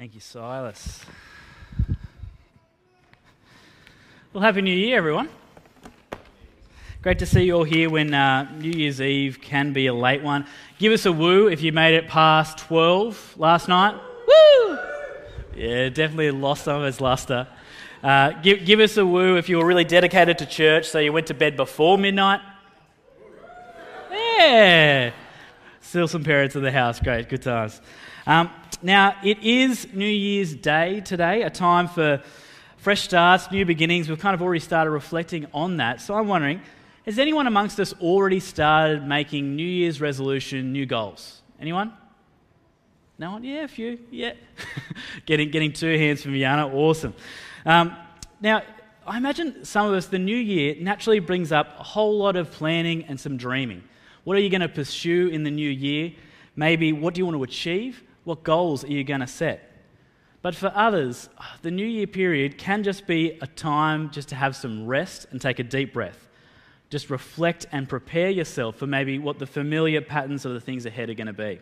Thank you, Silas. Well, Happy New Year, everyone. Great to see you all here when uh, New Year's Eve can be a late one. Give us a woo if you made it past 12 last night. Woo! Yeah, definitely lost some of its luster. Uh, give, give us a woo if you were really dedicated to church, so you went to bed before midnight. Yeah! Still some parents in the house. Great, good times. Um, now, it is New Year's Day today, a time for fresh starts, new beginnings. We've kind of already started reflecting on that. So I'm wondering, has anyone amongst us already started making New Year's resolution, new goals? Anyone? No one? Yeah, a few. Yeah. getting, getting two hands from Yana. Awesome. Um, now, I imagine some of us, the new year naturally brings up a whole lot of planning and some dreaming. What are you going to pursue in the new year? Maybe what do you want to achieve? What goals are you going to set? But for others, the New Year period can just be a time just to have some rest and take a deep breath. Just reflect and prepare yourself for maybe what the familiar patterns of the things ahead are going to be.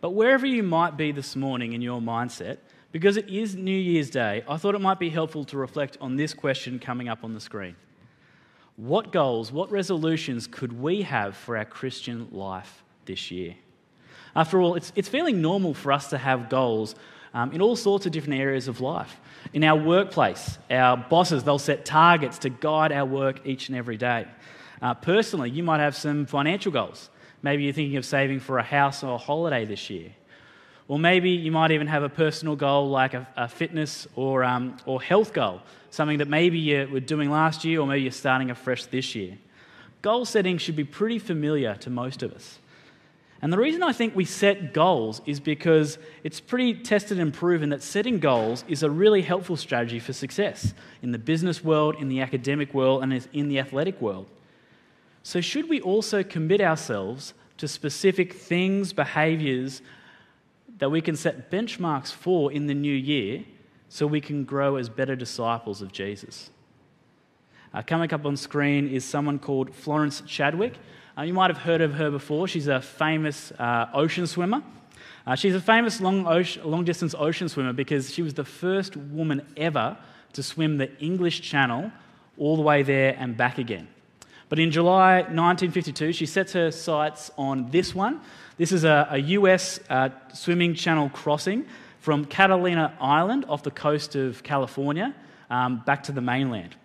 But wherever you might be this morning in your mindset, because it is New Year's Day, I thought it might be helpful to reflect on this question coming up on the screen. What goals, what resolutions could we have for our Christian life this year? After all, it's, it's fairly normal for us to have goals um, in all sorts of different areas of life. In our workplace, our bosses, they'll set targets to guide our work each and every day. Uh, personally, you might have some financial goals. Maybe you're thinking of saving for a house or a holiday this year. Or maybe you might even have a personal goal like a, a fitness or, um, or health goal, something that maybe you were doing last year or maybe you're starting afresh this year. Goal setting should be pretty familiar to most of us. And the reason I think we set goals is because it's pretty tested and proven that setting goals is a really helpful strategy for success in the business world, in the academic world, and in the athletic world. So, should we also commit ourselves to specific things, behaviors that we can set benchmarks for in the new year so we can grow as better disciples of Jesus? Uh, coming up on screen is someone called Florence Chadwick. Uh, you might have heard of her before. She's a famous uh, ocean swimmer. Uh, she's a famous long, ocean, long distance ocean swimmer because she was the first woman ever to swim the English Channel all the way there and back again. But in July 1952, she sets her sights on this one. This is a, a US uh, swimming channel crossing from Catalina Island off the coast of California um, back to the mainland.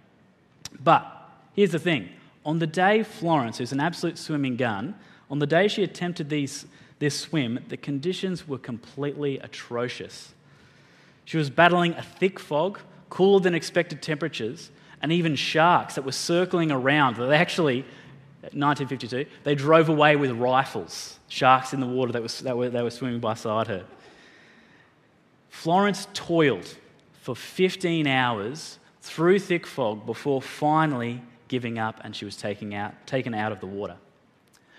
But here's the thing on the day Florence, who's an absolute swimming gun, on the day she attempted these, this swim, the conditions were completely atrocious. She was battling a thick fog, cooler than expected temperatures, and even sharks that were circling around. that actually, 1952, they drove away with rifles, sharks in the water that, was, that were, they were swimming beside her. Florence toiled for 15 hours through thick fog before finally giving up and she was taken out, taken out of the water.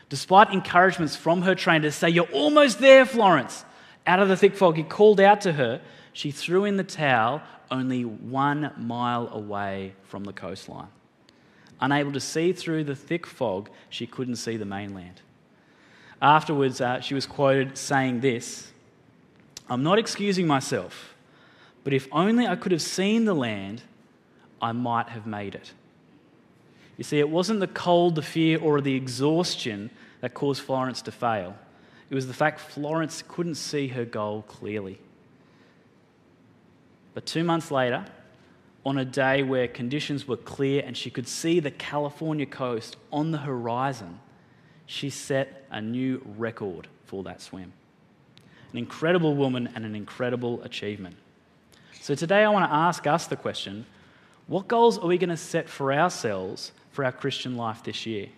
Despite encouragements from her trainer to say, You're almost there, Florence, out of the thick fog, he called out to her. She threw in the towel only one mile away from the coastline. Unable to see through the thick fog, she couldn't see the mainland. Afterwards, uh, she was quoted saying this I'm not excusing myself, but if only I could have seen the land, I might have made it. You see, it wasn't the cold, the fear, or the exhaustion that caused Florence to fail. It was the fact Florence couldn't see her goal clearly. But two months later, on a day where conditions were clear and she could see the California coast on the horizon, she set a new record for that swim. An incredible woman and an incredible achievement. So today I want to ask us the question what goals are we going to set for ourselves for our Christian life this year.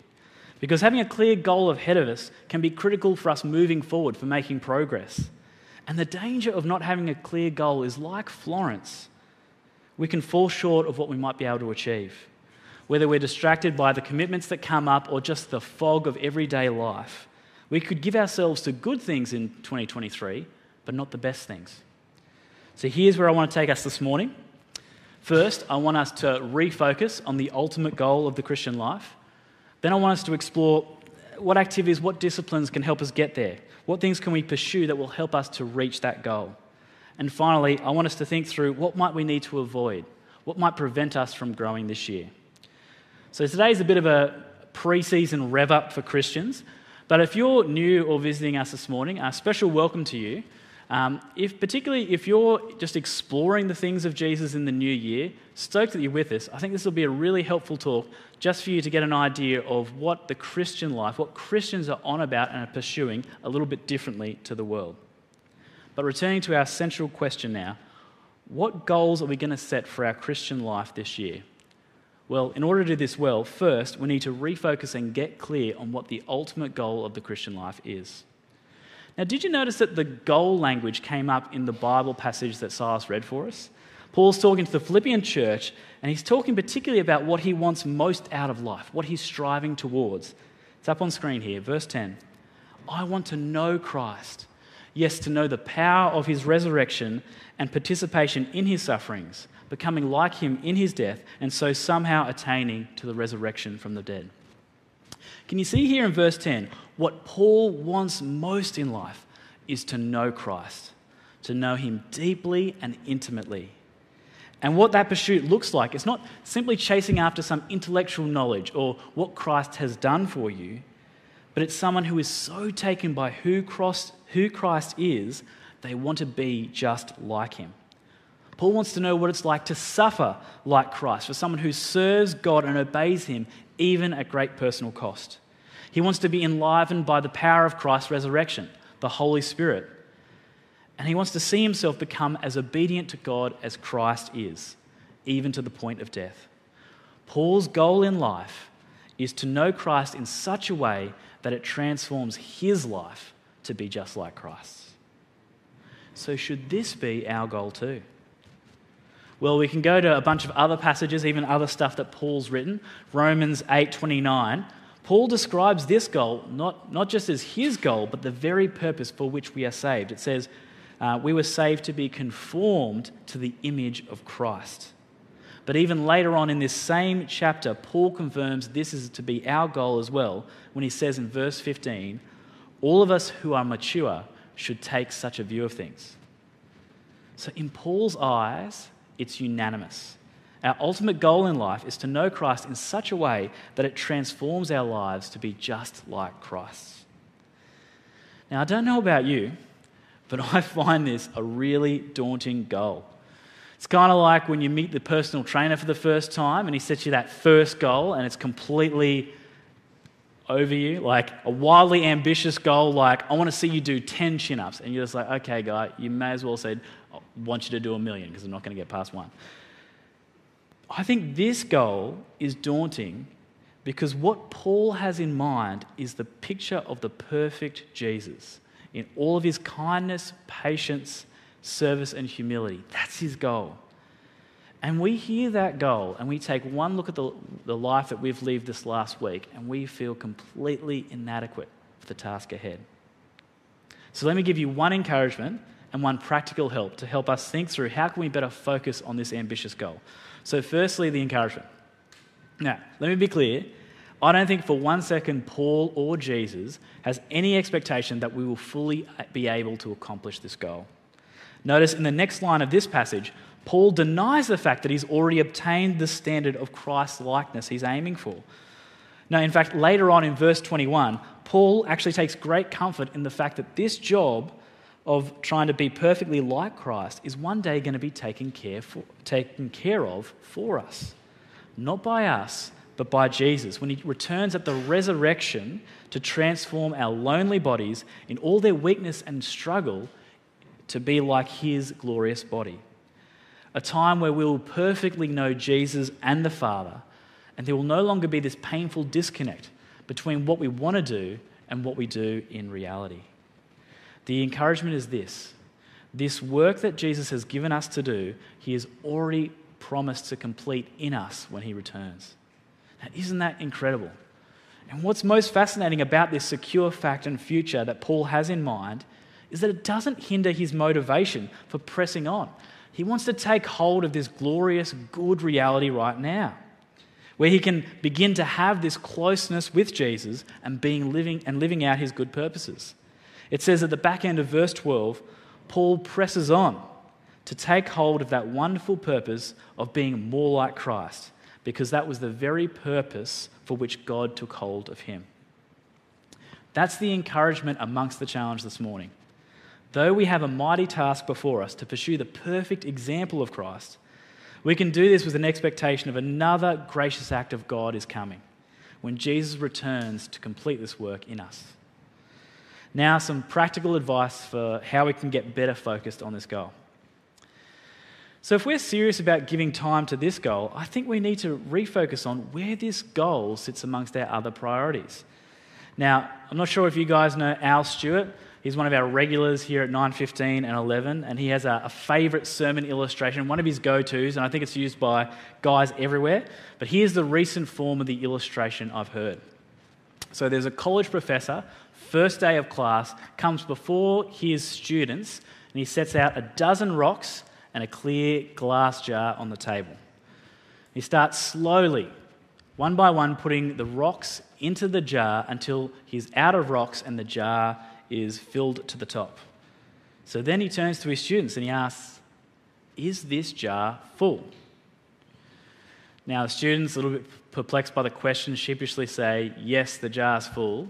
Because having a clear goal ahead of us can be critical for us moving forward, for making progress. And the danger of not having a clear goal is like Florence. We can fall short of what we might be able to achieve. Whether we're distracted by the commitments that come up or just the fog of everyday life, we could give ourselves to good things in 2023, but not the best things. So here's where I want to take us this morning. First, I want us to refocus on the ultimate goal of the Christian life. Then, I want us to explore what activities, what disciplines can help us get there. What things can we pursue that will help us to reach that goal? And finally, I want us to think through what might we need to avoid? What might prevent us from growing this year? So today is a bit of a pre-season rev up for Christians. But if you're new or visiting us this morning, a special welcome to you. Um, if, particularly if you're just exploring the things of Jesus in the new year, stoked that you're with us. I think this will be a really helpful talk just for you to get an idea of what the Christian life, what Christians are on about and are pursuing a little bit differently to the world. But returning to our central question now what goals are we going to set for our Christian life this year? Well, in order to do this well, first we need to refocus and get clear on what the ultimate goal of the Christian life is. Now, did you notice that the goal language came up in the Bible passage that Silas read for us? Paul's talking to the Philippian church, and he's talking particularly about what he wants most out of life, what he's striving towards. It's up on screen here, verse 10. I want to know Christ. Yes, to know the power of his resurrection and participation in his sufferings, becoming like him in his death, and so somehow attaining to the resurrection from the dead. Can you see here in verse 10? What Paul wants most in life is to know Christ, to know him deeply and intimately. And what that pursuit looks like, it's not simply chasing after some intellectual knowledge or what Christ has done for you, but it's someone who is so taken by who Christ, who Christ is, they want to be just like him. Paul wants to know what it's like to suffer like Christ, for someone who serves God and obeys him even at great personal cost. He wants to be enlivened by the power of Christ's resurrection, the Holy Spirit. And he wants to see himself become as obedient to God as Christ is, even to the point of death. Paul's goal in life is to know Christ in such a way that it transforms his life to be just like Christ's. So, should this be our goal too? Well, we can go to a bunch of other passages, even other stuff that Paul's written. Romans 8:29. Paul describes this goal not, not just as his goal, but the very purpose for which we are saved. It says, uh, We were saved to be conformed to the image of Christ. But even later on in this same chapter, Paul confirms this is to be our goal as well when he says in verse 15, All of us who are mature should take such a view of things. So, in Paul's eyes, it's unanimous. Our ultimate goal in life is to know Christ in such a way that it transforms our lives to be just like Christ. Now, I don't know about you, but I find this a really daunting goal. It's kind of like when you meet the personal trainer for the first time and he sets you that first goal and it's completely over you, like a wildly ambitious goal, like I want to see you do 10 chin ups. And you're just like, okay, guy, you may as well say, I want you to do a million because I'm not going to get past one. I think this goal is daunting because what Paul has in mind is the picture of the perfect Jesus in all of his kindness, patience, service, and humility. That's his goal. And we hear that goal and we take one look at the, the life that we've lived this last week and we feel completely inadequate for the task ahead. So let me give you one encouragement and one practical help to help us think through how can we better focus on this ambitious goal. So firstly, the encouragement. Now, let me be clear. I don't think for one second Paul or Jesus has any expectation that we will fully be able to accomplish this goal. Notice in the next line of this passage, Paul denies the fact that he's already obtained the standard of Christ's likeness he's aiming for. Now, in fact, later on in verse 21, Paul actually takes great comfort in the fact that this job of trying to be perfectly like Christ is one day going to be taken care, for, taken care of for us. Not by us, but by Jesus. When he returns at the resurrection to transform our lonely bodies in all their weakness and struggle to be like his glorious body a time where we will perfectly know Jesus and the Father, and there will no longer be this painful disconnect between what we want to do and what we do in reality. The encouragement is this this work that Jesus has given us to do, he has already promised to complete in us when he returns. Now, isn't that incredible? And what's most fascinating about this secure fact and future that Paul has in mind is that it doesn't hinder his motivation for pressing on. He wants to take hold of this glorious, good reality right now, where he can begin to have this closeness with Jesus and being living and living out his good purposes. It says at the back end of verse 12, Paul presses on. to take hold of that wonderful purpose of being more like Christ, because that was the very purpose for which God took hold of him. That's the encouragement amongst the challenge this morning. Though we have a mighty task before us to pursue the perfect example of Christ, we can do this with an expectation of another gracious act of God is coming when Jesus returns to complete this work in us. Now, some practical advice for how we can get better focused on this goal. So, if we're serious about giving time to this goal, I think we need to refocus on where this goal sits amongst our other priorities. Now, I'm not sure if you guys know Al Stewart. He's one of our regulars here at 9:15 and 11, and he has a, a favourite sermon illustration, one of his go-tos, and I think it's used by guys everywhere. But here's the recent form of the illustration I've heard. So there's a college professor, first day of class, comes before his students, and he sets out a dozen rocks and a clear glass jar on the table. He starts slowly, one by one, putting the rocks into the jar until he's out of rocks and the jar is filled to the top. So then he turns to his students and he asks, Is this jar full? Now, the students, a little bit perplexed by the question, sheepishly say, Yes, the jar's full.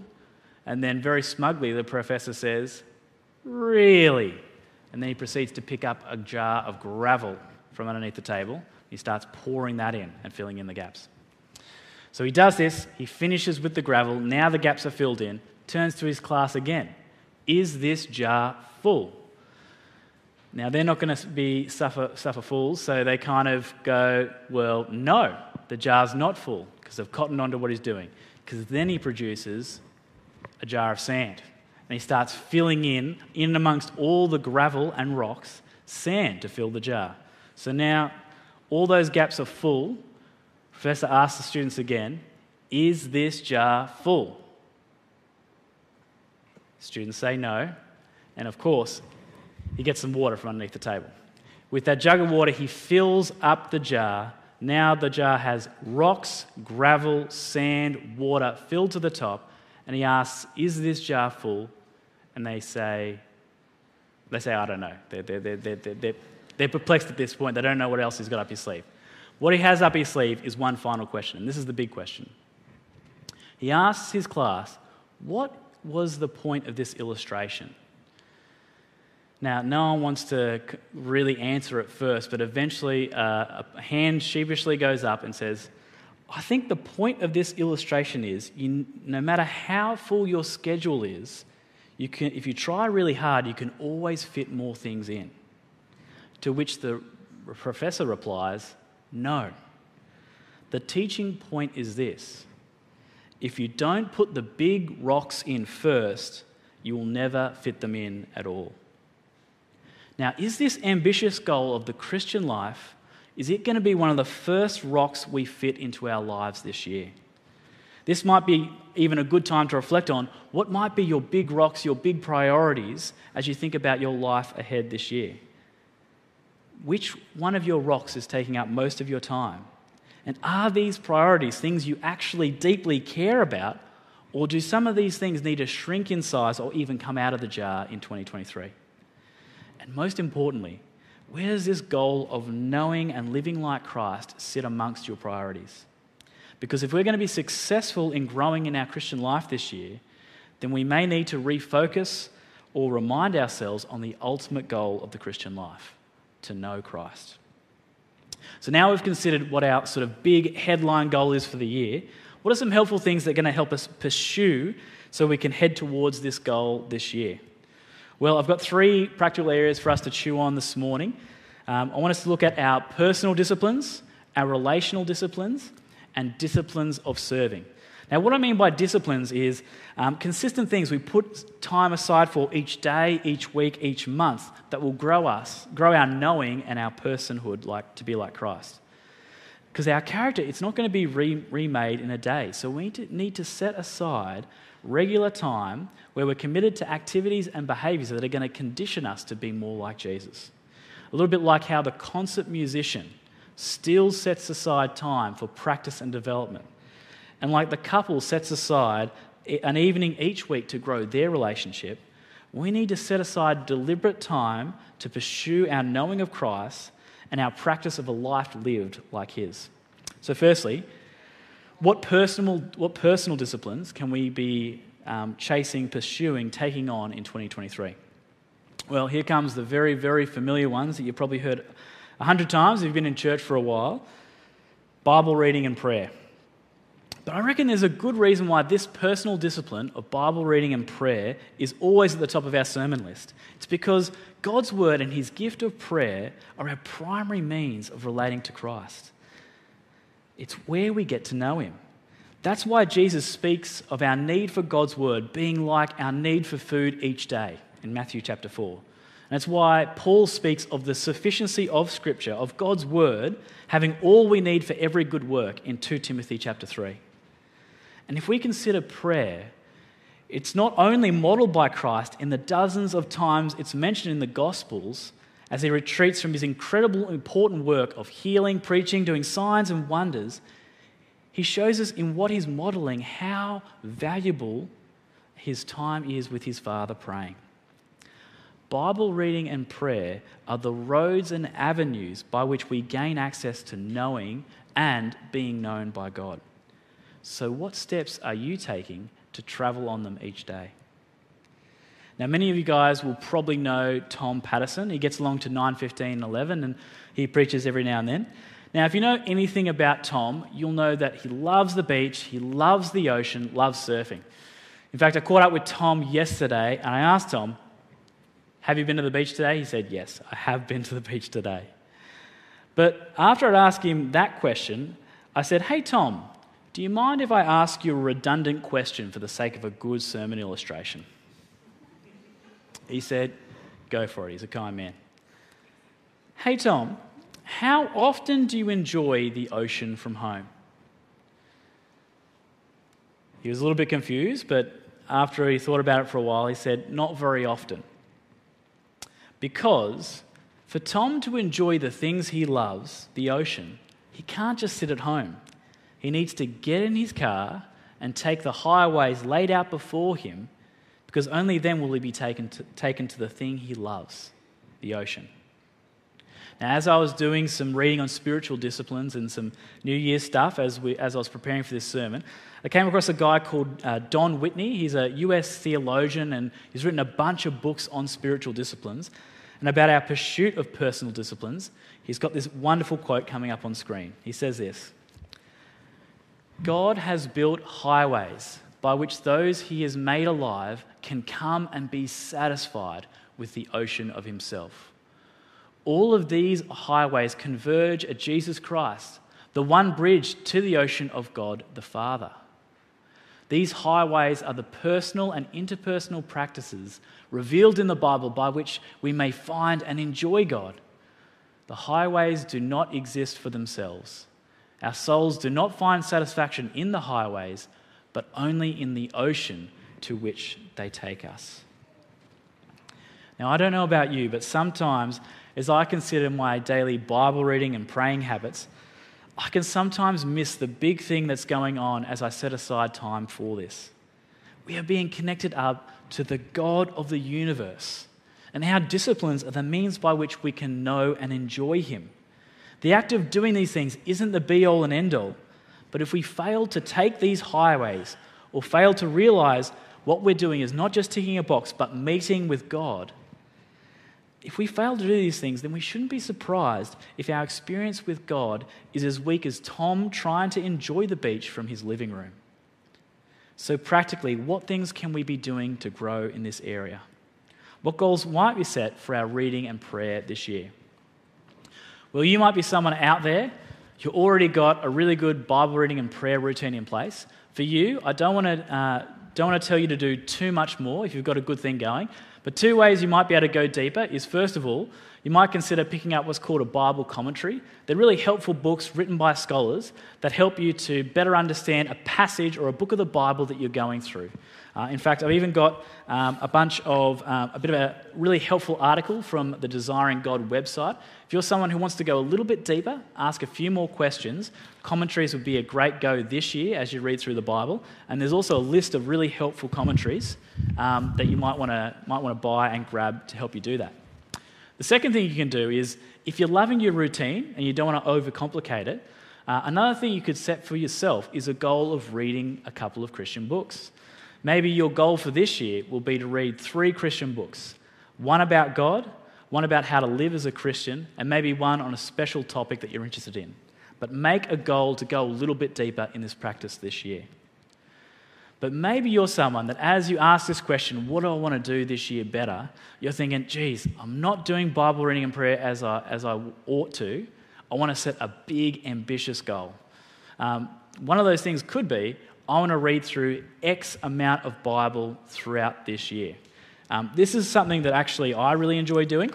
And then, very smugly, the professor says, Really? And then he proceeds to pick up a jar of gravel from underneath the table. He starts pouring that in and filling in the gaps. So he does this, he finishes with the gravel, now the gaps are filled in, turns to his class again. Is this jar full? Now, they're not going to be suffer, suffer fools, so they kind of go, Well, no, the jar's not full, because they've cottoned onto what he's doing. Because then he produces a jar of sand. And he starts filling in, in amongst all the gravel and rocks, sand to fill the jar. So now all those gaps are full. Professor asks the students again, Is this jar full? Students say no. And of course, he gets some water from underneath the table. With that jug of water, he fills up the jar. Now the jar has rocks, gravel, sand, water filled to the top. And he asks, Is this jar full? And they say, they say, I don't know. They're, they're, they're, they're, they're perplexed at this point. They don't know what else he's got up his sleeve. What he has up his sleeve is one final question, and this is the big question. He asks his class, What was the point of this illustration? Now, no one wants to really answer it first, but eventually uh, a hand sheepishly goes up and says, I think the point of this illustration is you, no matter how full your schedule is, you can, if you try really hard, you can always fit more things in. To which the professor replies, No. The teaching point is this if you don't put the big rocks in first, you will never fit them in at all. Now, is this ambitious goal of the Christian life, is it going to be one of the first rocks we fit into our lives this year? This might be even a good time to reflect on what might be your big rocks, your big priorities as you think about your life ahead this year. Which one of your rocks is taking up most of your time? And are these priorities things you actually deeply care about, or do some of these things need to shrink in size or even come out of the jar in 2023? And most importantly, where does this goal of knowing and living like Christ sit amongst your priorities? Because if we're going to be successful in growing in our Christian life this year, then we may need to refocus or remind ourselves on the ultimate goal of the Christian life to know Christ. So now we've considered what our sort of big headline goal is for the year. What are some helpful things that are going to help us pursue so we can head towards this goal this year? Well, I've got three practical areas for us to chew on this morning. Um, I want us to look at our personal disciplines, our relational disciplines, and disciplines of serving. Now, what I mean by disciplines is um, consistent things we put time aside for each day, each week, each month that will grow us, grow our knowing and our personhood like, to be like Christ. Because our character, it's not going to be re- remade in a day. So we need to, need to set aside regular time where we're committed to activities and behaviors that are going to condition us to be more like Jesus. A little bit like how the concert musician still sets aside time for practice and development and like the couple sets aside an evening each week to grow their relationship, We need to set aside deliberate time to pursue our knowing of Christ and our practice of a life lived like His. So, firstly, what personal, what personal disciplines can we be um, chasing, pursuing, taking on in 2023? Well, here comes the very, very familiar ones that you've probably heard a hundred times if you've been in church for a while Bible reading and prayer. But I reckon there's a good reason why this personal discipline of Bible reading and prayer is always at the top of our sermon list. It's because God's word and his gift of prayer are our primary means of relating to Christ. It's where we get to know him. That's why Jesus speaks of our need for God's word being like our need for food each day in Matthew chapter 4. And that's why Paul speaks of the sufficiency of Scripture, of God's word, having all we need for every good work in 2 Timothy chapter 3. And if we consider prayer, it's not only modeled by Christ in the dozens of times it's mentioned in the Gospels as he retreats from his incredible, important work of healing, preaching, doing signs and wonders, he shows us in what he's modeling how valuable his time is with his Father praying. Bible reading and prayer are the roads and avenues by which we gain access to knowing and being known by God. So, what steps are you taking to travel on them each day? Now, many of you guys will probably know Tom Patterson. He gets along to 9:15 and 11, and he preaches every now and then. Now, if you know anything about Tom, you'll know that he loves the beach, he loves the ocean, loves surfing. In fact, I caught up with Tom yesterday, and I asked Tom, "Have you been to the beach today?" He said, "Yes, I have been to the beach today." But after I'd asked him that question, I said, "Hey, Tom, do you mind if I ask you a redundant question for the sake of a good sermon illustration? He said, Go for it. He's a kind man. Hey, Tom, how often do you enjoy the ocean from home? He was a little bit confused, but after he thought about it for a while, he said, Not very often. Because for Tom to enjoy the things he loves, the ocean, he can't just sit at home. He needs to get in his car and take the highways laid out before him because only then will he be taken to, taken to the thing he loves, the ocean. Now, as I was doing some reading on spiritual disciplines and some New Year stuff as, we, as I was preparing for this sermon, I came across a guy called uh, Don Whitney. He's a US theologian and he's written a bunch of books on spiritual disciplines. And about our pursuit of personal disciplines, he's got this wonderful quote coming up on screen. He says this God has built highways by which those he has made alive can come and be satisfied with the ocean of himself. All of these highways converge at Jesus Christ, the one bridge to the ocean of God the Father. These highways are the personal and interpersonal practices revealed in the Bible by which we may find and enjoy God. The highways do not exist for themselves. Our souls do not find satisfaction in the highways, but only in the ocean to which they take us. Now, I don't know about you, but sometimes as I consider my daily Bible reading and praying habits, I can sometimes miss the big thing that's going on as I set aside time for this. We are being connected up to the God of the universe, and our disciplines are the means by which we can know and enjoy Him. The act of doing these things isn't the be all and end all. But if we fail to take these highways or fail to realize what we're doing is not just ticking a box, but meeting with God, if we fail to do these things, then we shouldn't be surprised if our experience with God is as weak as Tom trying to enjoy the beach from his living room. So, practically, what things can we be doing to grow in this area? What goals might we set for our reading and prayer this year? Well, you might be someone out there who already got a really good Bible reading and prayer routine in place. For you, I don't want to, uh, don't want to tell you to do too much more if you've got a good thing going. But two ways you might be able to go deeper is first of all, you might consider picking up what's called a Bible commentary. They're really helpful books written by scholars that help you to better understand a passage or a book of the Bible that you're going through. Uh, in fact, I've even got um, a bunch of um, a bit of a really helpful article from the Desiring God website. If you're someone who wants to go a little bit deeper, ask a few more questions, commentaries would be a great go this year as you read through the Bible. And there's also a list of really helpful commentaries um, that you might want to might want to buy and grab to help you do that. The second thing you can do is if you're loving your routine and you don't want to overcomplicate it, uh, another thing you could set for yourself is a goal of reading a couple of Christian books. Maybe your goal for this year will be to read three Christian books one about God, one about how to live as a Christian, and maybe one on a special topic that you're interested in. But make a goal to go a little bit deeper in this practice this year. But maybe you're someone that as you ask this question, what do I want to do this year better? You're thinking, geez, I'm not doing Bible reading and prayer as I, as I ought to. I want to set a big, ambitious goal. Um, one of those things could be I want to read through X amount of Bible throughout this year. Um, this is something that actually I really enjoy doing.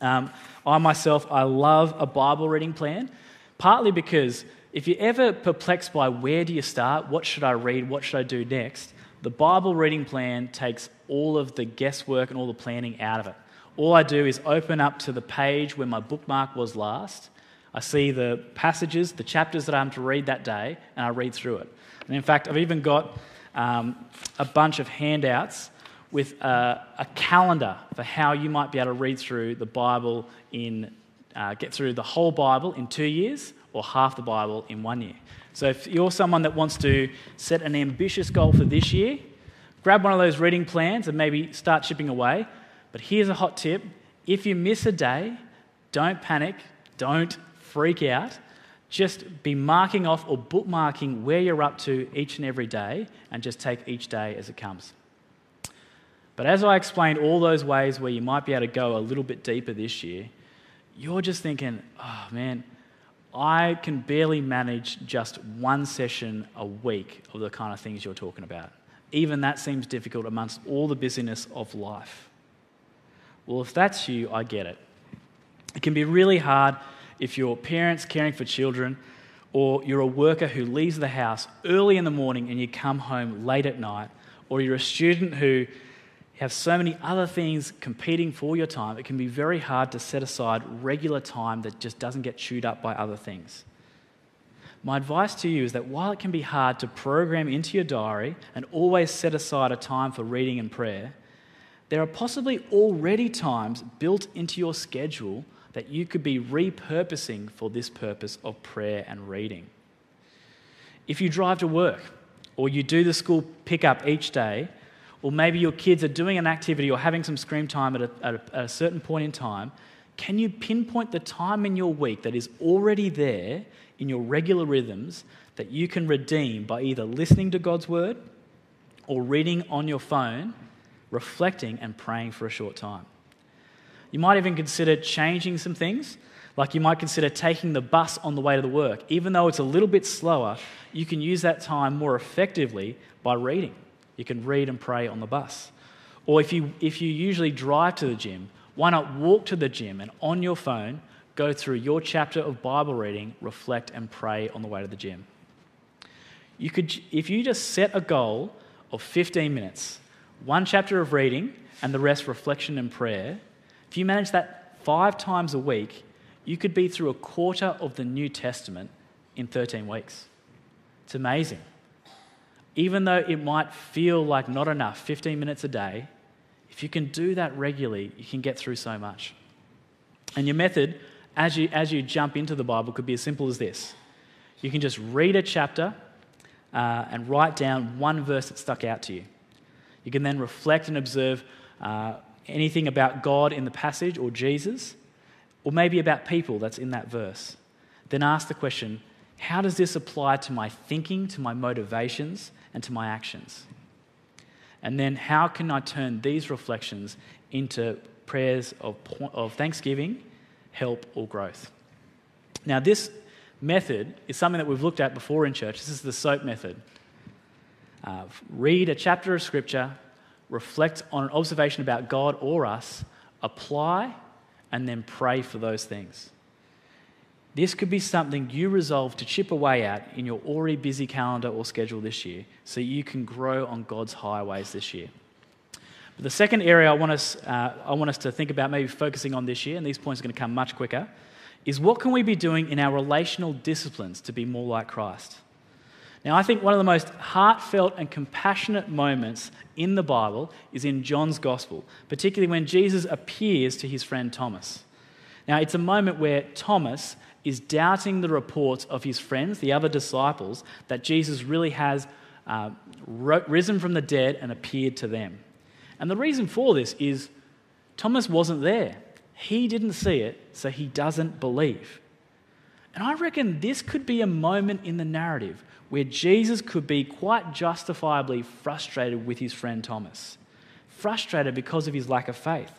Um, I myself, I love a Bible reading plan, partly because if you're ever perplexed by where do you start, what should I read, what should I do next, the Bible reading plan takes all of the guesswork and all the planning out of it. All I do is open up to the page where my bookmark was last. I see the passages, the chapters that I'm to read that day, and I read through it. And in fact, I've even got um, a bunch of handouts with a, a, calendar for how you might be able to read through the Bible in, uh, get through the whole Bible in two years or half the Bible in one year. So if you're someone that wants to set an ambitious goal for this year, grab one of those reading plans and maybe start chipping away. But here's a hot tip if you miss a day, don't panic, don't freak out. Just be marking off or bookmarking where you're up to each and every day and just take each day as it comes. But as I explained all those ways where you might be able to go a little bit deeper this year, you're just thinking, oh man, I can barely manage just one session a week of the kind of things you're talking about. Even that seems difficult amongst all the busyness of life. Well, if that's you, I get it. It can be really hard if you're parents caring for children, or you're a worker who leaves the house early in the morning and you come home late at night, or you're a student who have so many other things competing for your time, it can be very hard to set aside regular time that just doesn't get chewed up by other things. My advice to you is that while it can be hard to program into your diary and always set aside a time for reading and prayer, there are possibly already times built into your schedule that you could be repurposing for this purpose of prayer and reading. If you drive to work, or you do the school pickup each day, or maybe your kids are doing an activity or having some screen time at a, at a, at a certain point in time, can you pinpoint the time in your week that is already there in your regular rhythms that you can redeem by either listening to God's word or reading on your phone, reflecting, and praying for a short time? You might even consider changing some things. Like you might consider taking the bus on the way to the work. Even though it's a little bit slower, you can use that time more effectively by reading. You can read and pray on the bus. Or if you, if you usually drive to the gym, why not walk to the gym and on your phone go through your chapter of Bible reading, reflect, and pray on the way to the gym? You could, if you just set a goal of 15 minutes, one chapter of reading and the rest reflection and prayer, if you manage that five times a week, you could be through a quarter of the New Testament in 13 weeks. It's amazing. Even though it might feel like not enough, 15 minutes a day, if you can do that regularly, you can get through so much. And your method, as you, as you jump into the Bible, could be as simple as this you can just read a chapter uh, and write down one verse that stuck out to you. You can then reflect and observe uh, anything about God in the passage or Jesus, or maybe about people that's in that verse, then ask the question how does this apply to my thinking, to my motivations, and to my actions? And then how can I turn these reflections into prayers of, of thanksgiving, help, or growth? Now, this method is something that we've looked at before in church. This is the SOAP method. Uh, read a chapter of scripture, reflect on an observation about God or us, apply, and then pray for those things. This could be something you resolve to chip away at in your already busy calendar or schedule this year so you can grow on God's highways this year. But the second area I want, us, uh, I want us to think about maybe focusing on this year, and these points are going to come much quicker, is what can we be doing in our relational disciplines to be more like Christ? Now, I think one of the most heartfelt and compassionate moments in the Bible is in John's Gospel, particularly when Jesus appears to his friend Thomas. Now, it's a moment where Thomas is doubting the reports of his friends, the other disciples, that Jesus really has uh, risen from the dead and appeared to them. And the reason for this is Thomas wasn't there. He didn't see it, so he doesn't believe. And I reckon this could be a moment in the narrative where Jesus could be quite justifiably frustrated with his friend Thomas. Frustrated because of his lack of faith.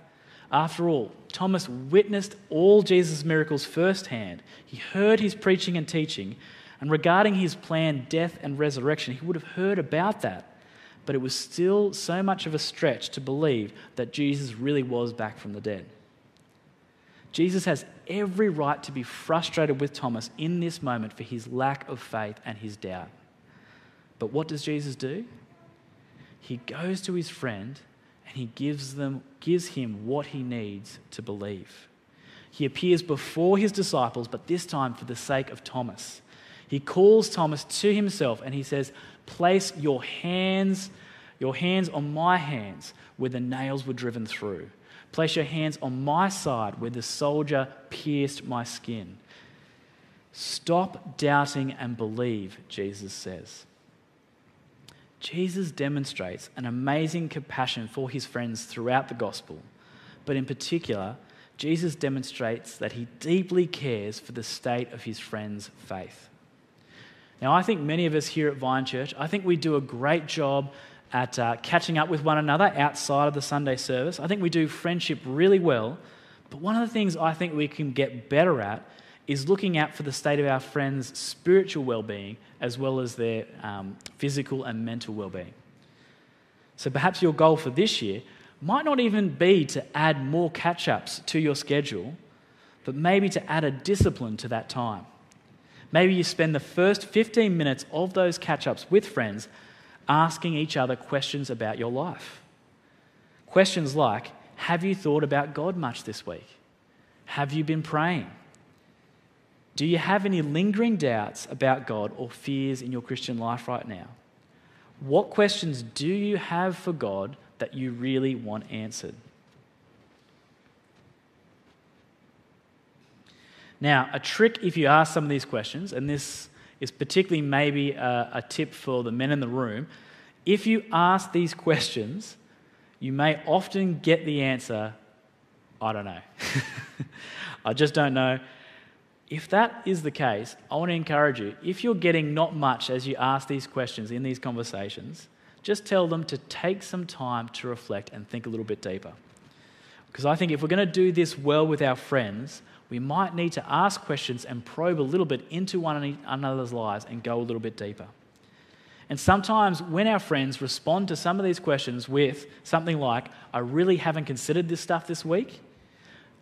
After all, Thomas witnessed all Jesus' miracles firsthand. He heard his preaching and teaching, and regarding his planned death and resurrection, he would have heard about that. But it was still so much of a stretch to believe that Jesus really was back from the dead. Jesus has every right to be frustrated with Thomas in this moment for his lack of faith and his doubt. But what does Jesus do? He goes to his friend and he gives, them, gives him what he needs to believe. He appears before his disciples, but this time for the sake of Thomas. He calls Thomas to himself and he says, Place your hands, your hands on my hands where the nails were driven through. Place your hands on my side where the soldier pierced my skin. Stop doubting and believe, Jesus says. Jesus demonstrates an amazing compassion for his friends throughout the gospel, but in particular, Jesus demonstrates that he deeply cares for the state of his friends' faith. Now, I think many of us here at Vine Church, I think we do a great job at uh, catching up with one another outside of the Sunday service. I think we do friendship really well, but one of the things I think we can get better at is looking out for the state of our friends' spiritual well being as well as their um, physical and mental well being. So perhaps your goal for this year might not even be to add more catch ups to your schedule, but maybe to add a discipline to that time. Maybe you spend the first 15 minutes of those catch ups with friends asking each other questions about your life. Questions like Have you thought about God much this week? Have you been praying? Do you have any lingering doubts about God or fears in your Christian life right now? What questions do you have for God that you really want answered? Now, a trick if you ask some of these questions, and this is particularly maybe a, a tip for the men in the room, if you ask these questions, you may often get the answer, I don't know. I just don't know. If that is the case, I want to encourage you if you're getting not much as you ask these questions in these conversations, just tell them to take some time to reflect and think a little bit deeper. Because I think if we're going to do this well with our friends, we might need to ask questions and probe a little bit into one another's lives and go a little bit deeper. And sometimes when our friends respond to some of these questions with something like, I really haven't considered this stuff this week,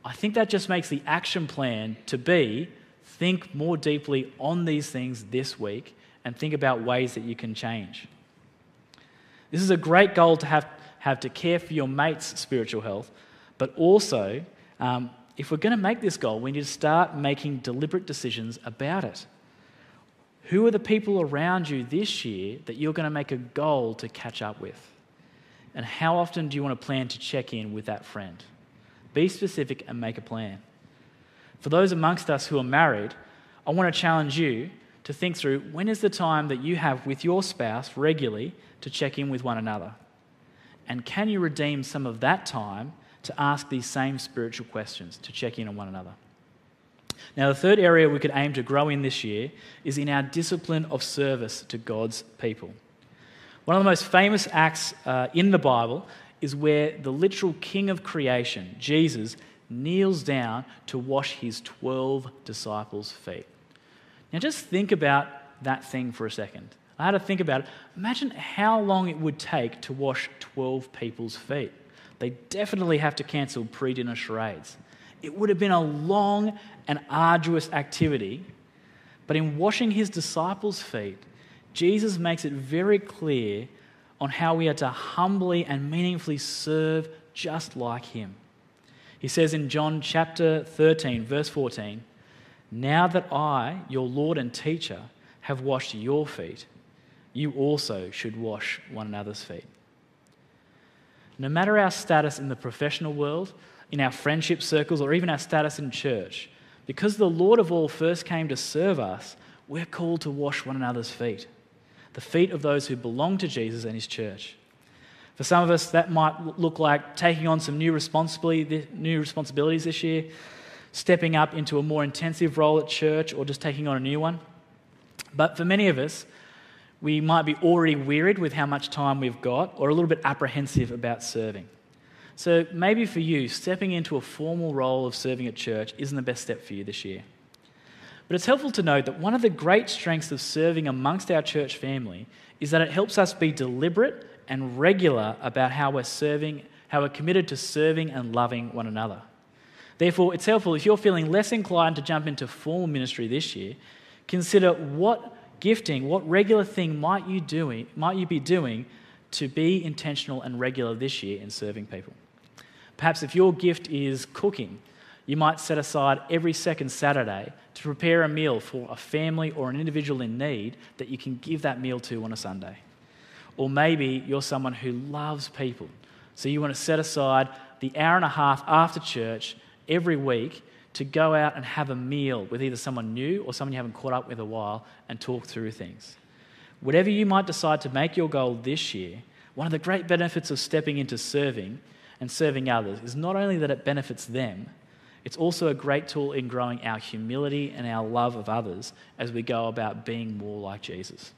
I think that just makes the action plan to be think more deeply on these things this week and think about ways that you can change. This is a great goal to have, have to care for your mate's spiritual health, but also, um, if we're going to make this goal, we need to start making deliberate decisions about it. Who are the people around you this year that you're going to make a goal to catch up with? And how often do you want to plan to check in with that friend? Be specific and make a plan. For those amongst us who are married, I want to challenge you to think through when is the time that you have with your spouse regularly to check in with one another? And can you redeem some of that time to ask these same spiritual questions, to check in on one another? Now, the third area we could aim to grow in this year is in our discipline of service to God's people. One of the most famous acts uh, in the Bible is where the literal king of creation, Jesus, kneels down to wash his 12 disciples' feet. Now, just think about that thing for a second. I had to think about it. Imagine how long it would take to wash 12 people's feet. They definitely have to cancel pre dinner charades. It would have been a long and arduous activity. But in washing his disciples' feet, Jesus makes it very clear on how we are to humbly and meaningfully serve just like him. He says in John chapter 13, verse 14, Now that I, your Lord and teacher, have washed your feet, you also should wash one another's feet. No matter our status in the professional world, in our friendship circles, or even our status in church, because the Lord of all first came to serve us, we're called to wash one another's feet, the feet of those who belong to Jesus and his church. For some of us, that might look like taking on some new, responsibility, new responsibilities this year, stepping up into a more intensive role at church, or just taking on a new one. But for many of us, we might be already wearied with how much time we've got or a little bit apprehensive about serving. So maybe for you, stepping into a formal role of serving at church isn't the best step for you this year. But it's helpful to note that one of the great strengths of serving amongst our church family is that it helps us be deliberate and regular about how we're serving, how we're committed to serving and loving one another. Therefore, it's helpful if you're feeling less inclined to jump into formal ministry this year, consider what gifting, what regular thing might you, doing, might you be doing to be intentional and regular this year in serving people? Perhaps if your gift is cooking, you might set aside every second Saturday to prepare a meal for a family or an individual in need that you can give that meal to on a Sunday. Or maybe you're someone who loves people, so you want to set aside the hour and a half after church every week to go out and have a meal with either someone new or someone you haven't caught up with a while and talk through things. Whatever you might decide to make your goal this year, one of the great benefits of stepping into serving and serving others is not only that it benefits them, it's also a great tool in growing our humility and our love of others as we go about being more like Jesus.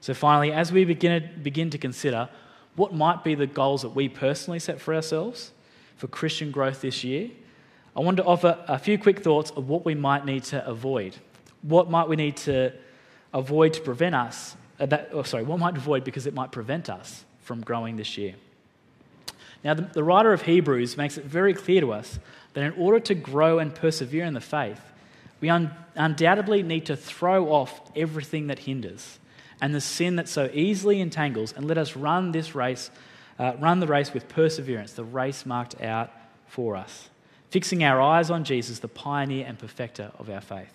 So, finally, as we begin, begin to consider what might be the goals that we personally set for ourselves for Christian growth this year, I want to offer a few quick thoughts of what we might need to avoid. What might we need to avoid to prevent us, uh, that, oh, sorry, what might avoid because it might prevent us from growing this year? Now, the, the writer of Hebrews makes it very clear to us that in order to grow and persevere in the faith, we un- undoubtedly need to throw off everything that hinders and the sin that so easily entangles and let us run this race, uh, run the race with perseverance, the race marked out for us fixing our eyes on Jesus, the pioneer and perfecter of our faith.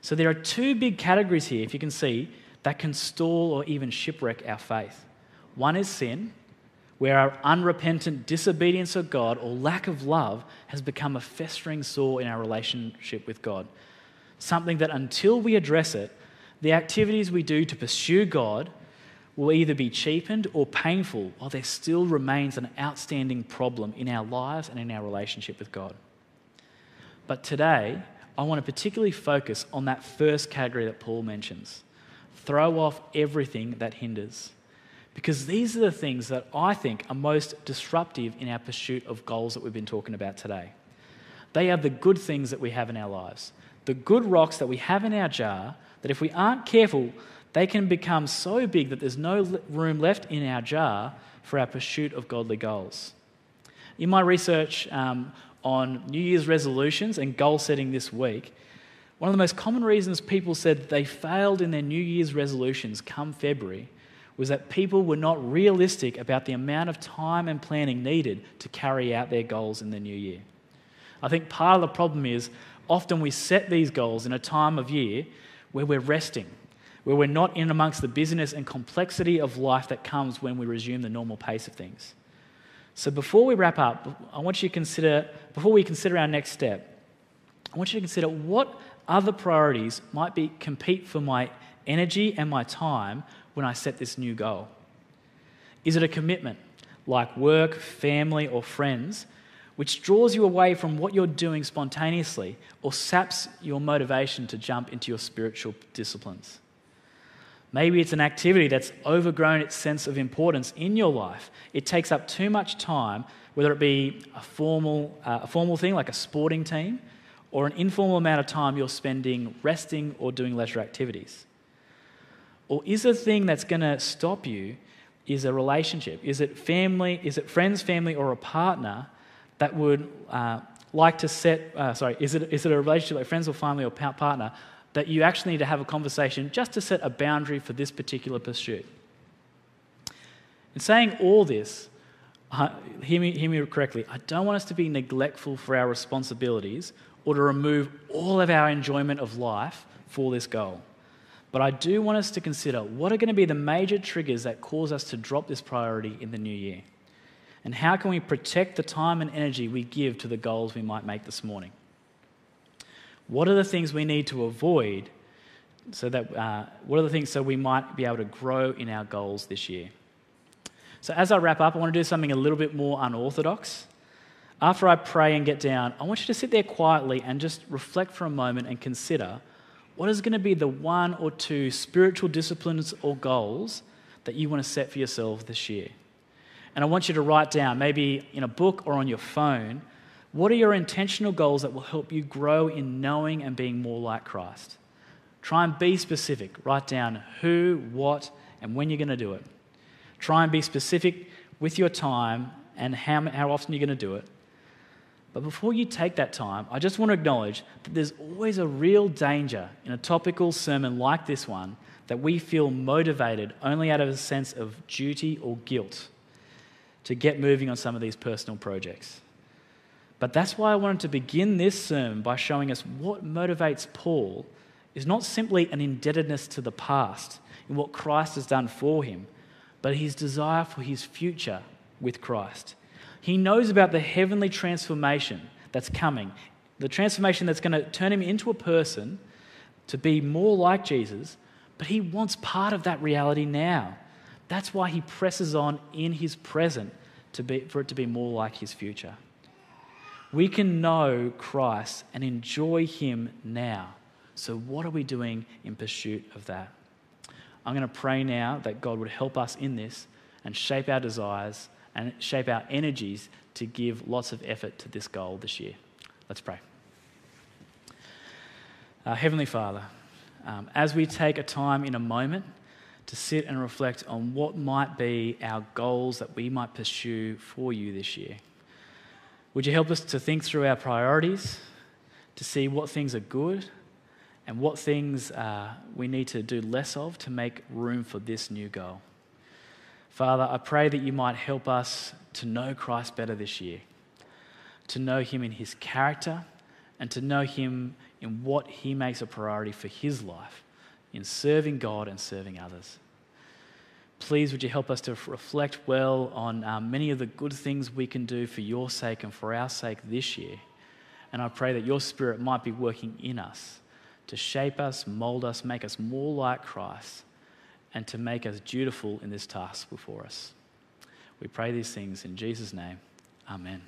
So there are two big categories here, if you can see, that can stall or even shipwreck our faith. One is sin, where our unrepentant disobedience of God or lack of love has become a festering sore in our relationship with God. Something that until we address it, the activities we do to pursue God will either be cheapened or painful while there still remains an outstanding problem in our lives and in our relationship with God. But today, I want to particularly focus on that first category that Paul mentions throw off everything that hinders. Because these are the things that I think are most disruptive in our pursuit of goals that we've been talking about today. They are the good things that we have in our lives, the good rocks that we have in our jar that if we aren't careful, they can become so big that there's no room left in our jar for our pursuit of godly goals. In my research um, on New Year's resolutions and goal setting this week, one of the most common reasons people said they failed in their New Year's resolutions come February was that people were not realistic about the amount of time and planning needed to carry out their goals in the new year. I think part of the problem is often we set these goals in a time of year where we're resting, where we're not in amongst the busyness and complexity of life that comes when we resume the normal pace of things. So before we wrap up, I want you to consider, before we consider our next step, I want you to consider what other priorities might be compete for my energy and my time when I set this new goal. Is it a commitment like work, family, or friends, which draws you away from what you're doing spontaneously or saps your motivation to jump into your spiritual disciplines? Maybe it's an activity that's overgrown its sense of importance in your life. It takes up too much time, whether it be a formal, uh, a formal thing like a sporting team or an informal amount of time you're spending resting or doing leisure activities. Or is the thing that's going to stop you is a relationship? Is it family? Is it friends, family, or a partner that would uh, like to set, uh, sorry, is it, is it a relationship like friends or family or partner that you actually need to have a conversation just to set a boundary for this particular pursuit? In saying all this, uh, hear, me, hear me correctly, I don't want us to be neglectful for our responsibilities or to remove all of our enjoyment of life for this goal. But I do want us to consider what are going to be the major triggers that cause us to drop this priority in the new year. And how can we protect the time and energy we give to the goals we might make this morning? What are the things we need to avoid so that, uh, what are the things so we might be able to grow in our goals this year? So, as I wrap up, I want to do something a little bit more unorthodox. After I pray and get down, I want you to sit there quietly and just reflect for a moment and consider what is going to be the one or two spiritual disciplines or goals that you want to set for yourself this year. And I want you to write down, maybe in a book or on your phone, what are your intentional goals that will help you grow in knowing and being more like Christ? Try and be specific. Write down who, what, and when you're going to do it. Try and be specific with your time and how, how often you're going to do it. But before you take that time, I just want to acknowledge that there's always a real danger in a topical sermon like this one that we feel motivated only out of a sense of duty or guilt to get moving on some of these personal projects. But that's why I wanted to begin this sermon by showing us what motivates Paul is not simply an indebtedness to the past in what Christ has done for him, but his desire for his future with Christ. He knows about the heavenly transformation that's coming, the transformation that's going to turn him into a person to be more like Jesus, but he wants part of that reality now. That's why he presses on in his present to be, for it to be more like his future. We can know Christ and enjoy him now. So, what are we doing in pursuit of that? I'm going to pray now that God would help us in this and shape our desires and shape our energies to give lots of effort to this goal this year. Let's pray. Uh, Heavenly Father, um, as we take a time in a moment to sit and reflect on what might be our goals that we might pursue for you this year, would you help us to think through our priorities, to see what things are good and what things uh, we need to do less of to make room for this new goal? Father, I pray that you might help us to know Christ better this year, to know him in his character, and to know him in what he makes a priority for his life, in serving God and serving others. Please, would you help us to reflect well on um, many of the good things we can do for your sake and for our sake this year. And I pray that your Spirit might be working in us to shape us, mold us, make us more like Christ and to make us dutiful in this task before us. We pray these things in Jesus' name. Amen.